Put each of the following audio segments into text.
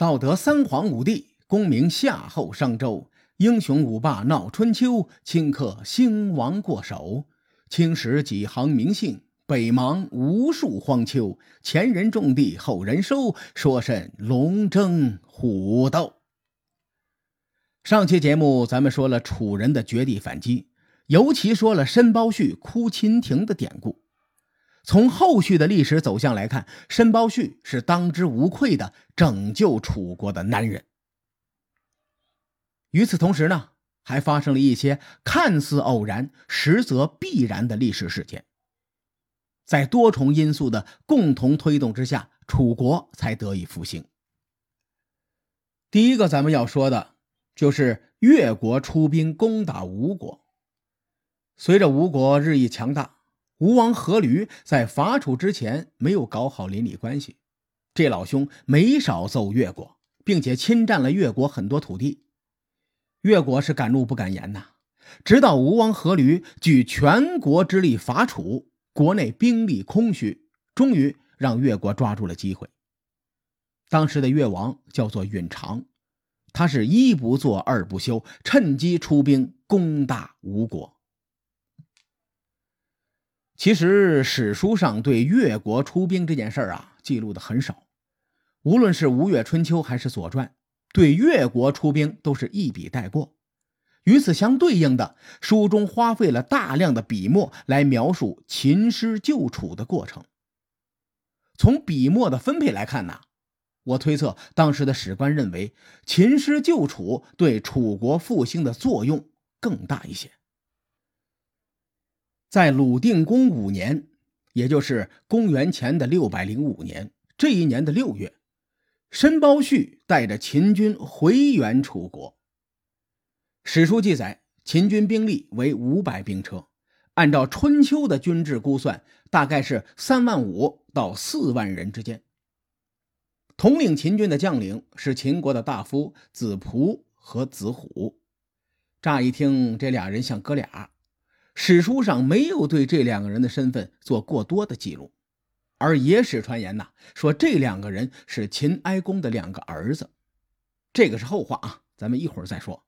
道德三皇五帝，功名夏后商周；英雄五霸闹春秋，顷刻兴亡过手。青史几行名姓，北邙无数荒丘。前人种地，后人收，说甚龙争虎斗？上期节目咱们说了楚人的绝地反击，尤其说了申包胥哭秦庭的典故。从后续的历史走向来看，申包胥是当之无愧的拯救楚国的男人。与此同时呢，还发生了一些看似偶然，实则必然的历史事件。在多重因素的共同推动之下，楚国才得以复兴。第一个咱们要说的，就是越国出兵攻打吴国。随着吴国日益强大。吴王阖闾在伐楚之前没有搞好邻里关系，这老兄没少揍越国，并且侵占了越国很多土地。越国是敢怒不敢言呐。直到吴王阖闾举全国之力伐楚，国内兵力空虚，终于让越国抓住了机会。当时的越王叫做允常，他是一不做二不休，趁机出兵攻打吴国。其实史书上对越国出兵这件事儿啊记录的很少，无论是《吴越春秋》还是《左传》，对越国出兵都是一笔带过。与此相对应的，书中花费了大量的笔墨来描述秦师救楚的过程。从笔墨的分配来看呢，我推测当时的史官认为秦师救楚对楚国复兴的作用更大一些。在鲁定公五年，也就是公元前的六百零五年，这一年的六月，申包胥带着秦军回援楚国。史书记载，秦军兵力为五百兵车，按照春秋的军制估算，大概是三万五到四万人之间。统领秦军的将领是秦国的大夫子仆和子虎。乍一听，这俩人像哥俩。史书上没有对这两个人的身份做过多的记录，而野史传言呢，说这两个人是秦哀公的两个儿子，这个是后话啊，咱们一会儿再说。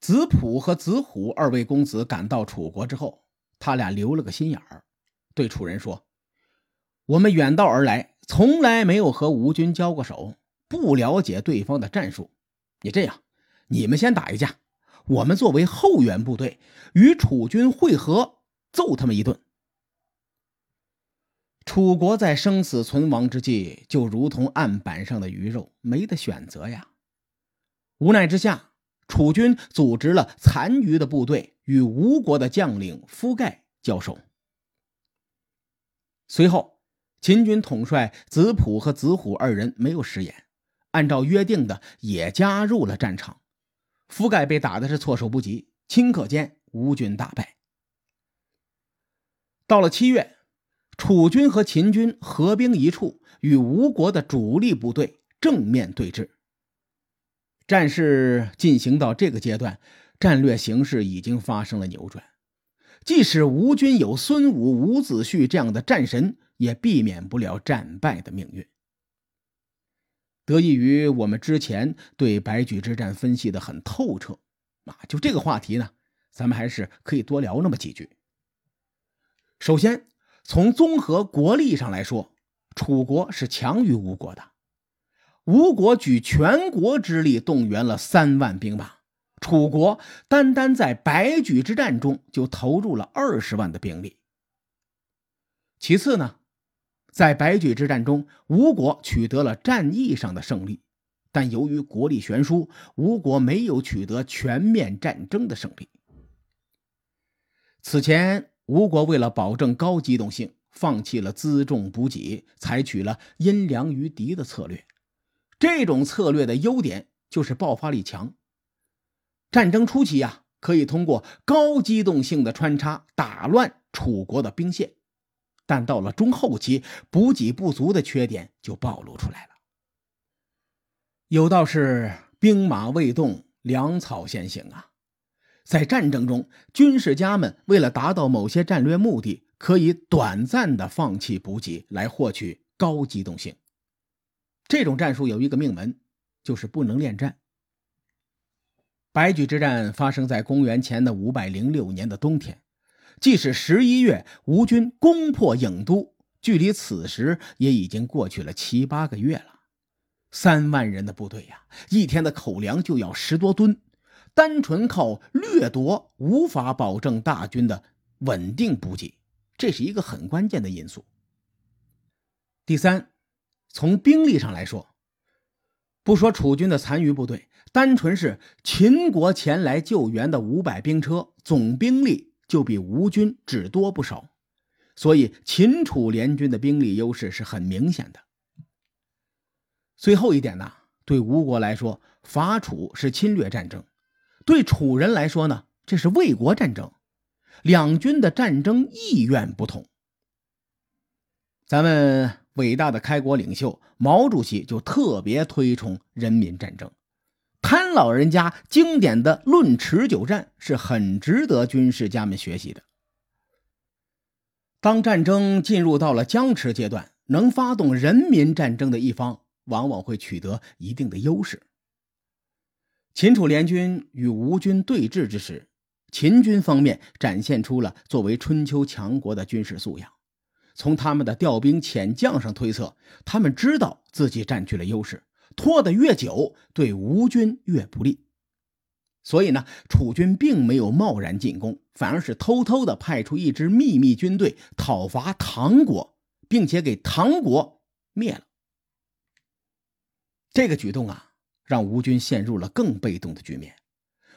子普和子虎二位公子赶到楚国之后，他俩留了个心眼儿，对楚人说：“我们远道而来，从来没有和吴军交过手，不了解对方的战术。你这样，你们先打一架。”我们作为后援部队，与楚军会合，揍他们一顿。楚国在生死存亡之际，就如同案板上的鱼肉，没得选择呀。无奈之下，楚军组织了残余的部队，与吴国的将领夫盖交手。随后，秦军统帅子普和子虎二人没有食言，按照约定的，也加入了战场。夫盖被打的是措手不及，顷刻间吴军大败。到了七月，楚军和秦军合兵一处，与吴国的主力部队正面对峙。战事进行到这个阶段，战略形势已经发生了扭转。即使吴军有孙武、伍子胥这样的战神，也避免不了战败的命运。得益于我们之前对白举之战分析的很透彻，啊，就这个话题呢，咱们还是可以多聊那么几句。首先，从综合国力上来说，楚国是强于吴国的。吴国举全国之力动员了三万兵马，楚国单单在白举之战中就投入了二十万的兵力。其次呢？在白举之战中，吴国取得了战役上的胜利，但由于国力悬殊，吴国没有取得全面战争的胜利。此前，吴国为了保证高机动性，放弃了辎重补给，采取了因粮于敌的策略。这种策略的优点就是爆发力强。战争初期呀，可以通过高机动性的穿插打乱楚国的兵线。但到了中后期，补给不足的缺点就暴露出来了。有道是“兵马未动，粮草先行”啊，在战争中，军事家们为了达到某些战略目的，可以短暂的放弃补给来获取高机动性。这种战术有一个命门，就是不能恋战。白举之战发生在公元前的五百零六年的冬天，即使十一月吴军攻破郢都，距离此时也已经过去了七八个月了。三万人的部队呀，一天的口粮就要十多吨，单纯靠掠夺无法保证大军的稳定补给，这是一个很关键的因素。第三，从兵力上来说，不说楚军的残余部队。单纯是秦国前来救援的五百兵车，总兵力就比吴军只多不少，所以秦楚联军的兵力优势是很明显的。最后一点呢，对吴国来说，伐楚是侵略战争；对楚人来说呢，这是卫国战争。两军的战争意愿不同。咱们伟大的开国领袖毛主席就特别推崇人民战争。潘老人家经典的《论持久战》是很值得军事家们学习的。当战争进入到了僵持阶段，能发动人民战争的一方往往会取得一定的优势。秦楚联军与吴军对峙之时，秦军方面展现出了作为春秋强国的军事素养。从他们的调兵遣将上推测，他们知道自己占据了优势。拖得越久，对吴军越不利。所以呢，楚军并没有贸然进攻，反而是偷偷的派出一支秘密军队讨伐唐国，并且给唐国灭了。这个举动啊，让吴军陷入了更被动的局面。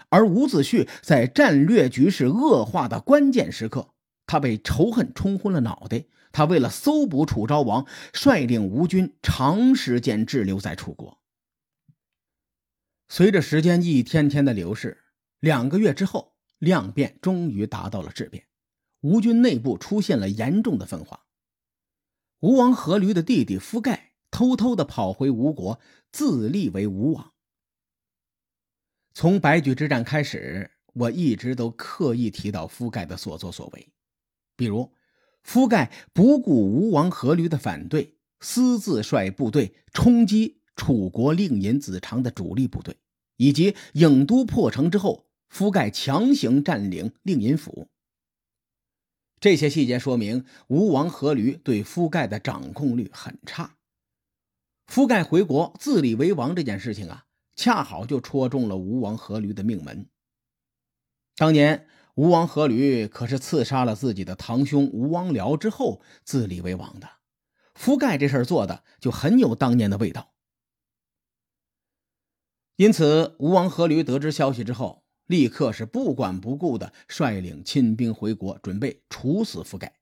而伍子胥在战略局势恶化的关键时刻，他被仇恨冲昏了脑袋。他为了搜捕楚昭王，率领吴军长时间滞留在楚国。随着时间一天天的流逝，两个月之后，量变终于达到了质变，吴军内部出现了严重的分化。吴王阖闾的弟弟夫盖偷偷的跑回吴国，自立为吴王。从白举之战开始，我一直都刻意提到夫盖的所作所为，比如。夫盖不顾吴王阖闾的反对，私自率部队冲击楚国令尹子长的主力部队，以及郢都破城之后，夫盖强行占领令尹府。这些细节说明吴王阖闾对夫盖的掌控率很差。夫盖回国自立为王这件事情啊，恰好就戳中了吴王阖闾的命门。当年。吴王阖闾可是刺杀了自己的堂兄吴王僚之后自立为王的，夫盖这事儿做的就很有当年的味道。因此，吴王阖闾得知消息之后，立刻是不管不顾的率领亲兵回国，准备处死夫盖。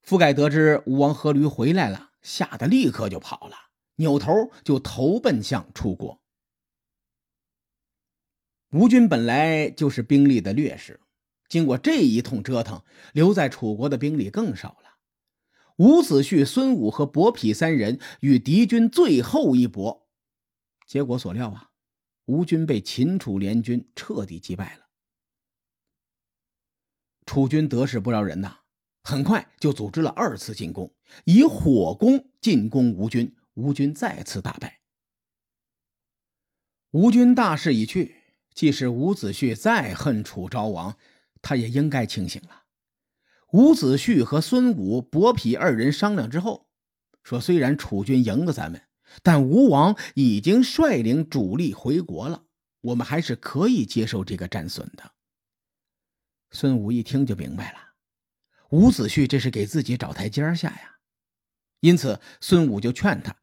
夫盖得知吴王阖闾回来了，吓得立刻就跑了，扭头就投奔向楚国。吴军本来就是兵力的劣势。经过这一通折腾，留在楚国的兵力更少了。伍子胥、孙武和伯嚭三人与敌军最后一搏，结果所料啊，吴军被秦楚联军彻底击败了。楚军得势不饶人呐，很快就组织了二次进攻，以火攻进攻吴军，吴军再次大败。吴军大势已去，即使伍子胥再恨楚昭王。他也应该清醒了。伍子胥和孙武、伯嚭二人商量之后，说：“虽然楚军赢了咱们，但吴王已经率领主力回国了，我们还是可以接受这个战损的。”孙武一听就明白了，伍子胥这是给自己找台阶下呀。因此，孙武就劝他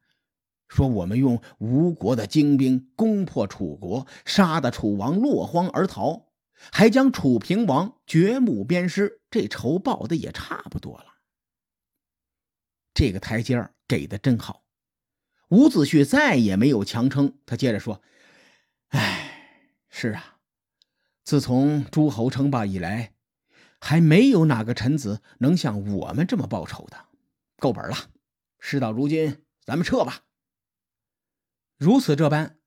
说：“我们用吴国的精兵攻破楚国，杀得楚王落荒而逃。”还将楚平王掘墓鞭尸，这仇报的也差不多了。这个台阶给的真好，伍子胥再也没有强撑。他接着说：“哎，是啊，自从诸侯称霸以来，还没有哪个臣子能像我们这么报仇的，够本了。事到如今，咱们撤吧。”如此这般。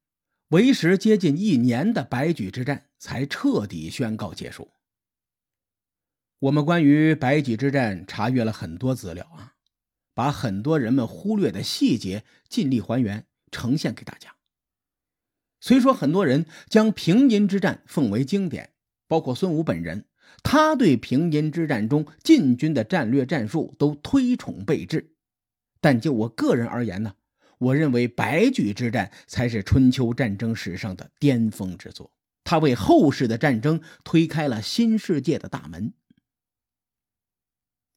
为时接近一年的白举之战才彻底宣告结束。我们关于白举之战查阅了很多资料啊，把很多人们忽略的细节尽力还原呈现给大家。虽说很多人将平阴之战奉为经典，包括孙武本人，他对平阴之战中晋军的战略战术都推崇备至，但就我个人而言呢，我认为白举之战才是春秋战争史上的巅峰之作，他为后世的战争推开了新世界的大门。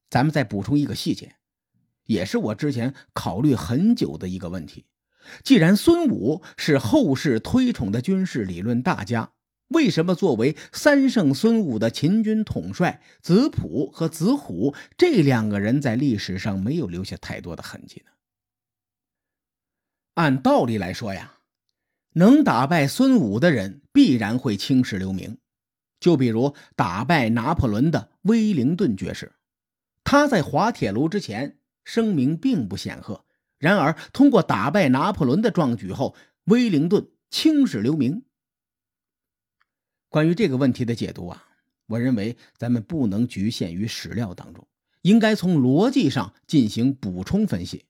咱们再补充一个细节，也是我之前考虑很久的一个问题：既然孙武是后世推崇的军事理论大家，为什么作为三圣孙武的秦军统帅，子普和子虎这两个人在历史上没有留下太多的痕迹呢？按道理来说呀，能打败孙武的人必然会青史留名，就比如打败拿破仑的威灵顿爵士。他在滑铁卢之前声名并不显赫，然而通过打败拿破仑的壮举后，威灵顿青史留名。关于这个问题的解读啊，我认为咱们不能局限于史料当中，应该从逻辑上进行补充分析。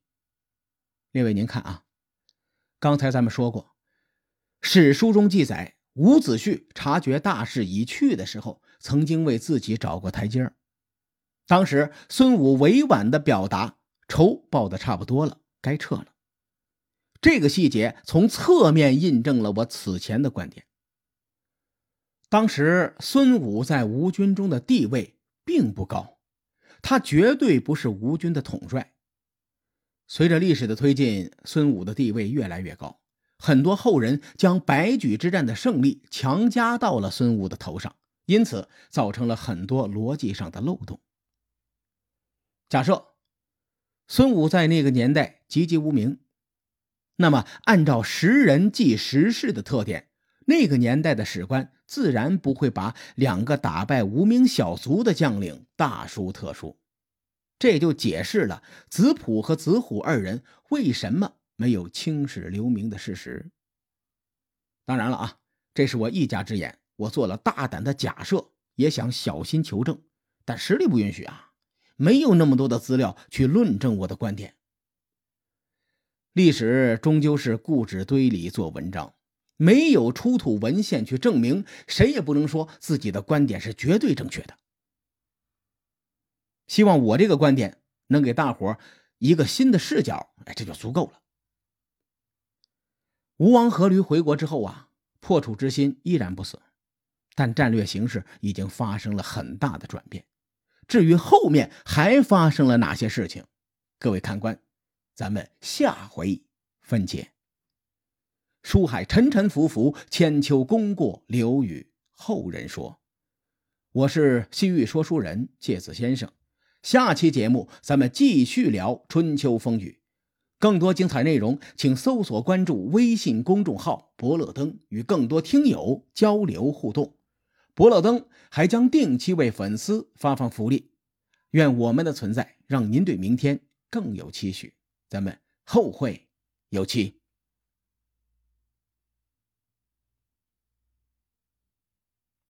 列位，您看啊，刚才咱们说过，史书中记载，伍子胥察觉大势已去的时候，曾经为自己找过台阶儿。当时孙武委婉的表达，仇报的差不多了，该撤了。这个细节从侧面印证了我此前的观点。当时孙武在吴军中的地位并不高，他绝对不是吴军的统帅。随着历史的推进，孙武的地位越来越高，很多后人将白举之战的胜利强加到了孙武的头上，因此造成了很多逻辑上的漏洞。假设孙武在那个年代籍籍无名，那么按照识人记时事的特点，那个年代的史官自然不会把两个打败无名小卒的将领大书特书。这就解释了子普和子虎二人为什么没有青史留名的事实。当然了啊，这是我一家之言，我做了大胆的假设，也想小心求证，但实力不允许啊。没有那么多的资料去论证我的观点。历史终究是故纸堆里做文章，没有出土文献去证明，谁也不能说自己的观点是绝对正确的。希望我这个观点能给大伙一个新的视角，哎，这就足够了。吴王阖闾回国之后啊，破楚之心依然不死，但战略形势已经发生了很大的转变。至于后面还发生了哪些事情，各位看官，咱们下回分解。书海沉沉浮浮，千秋功过留与后人说。我是西域说书人介子先生，下期节目咱们继续聊春秋风雨。更多精彩内容，请搜索关注微信公众号“伯乐灯”，与更多听友交流互动。伯乐灯还将定期为粉丝发放福利，愿我们的存在让您对明天更有期许。咱们后会有期。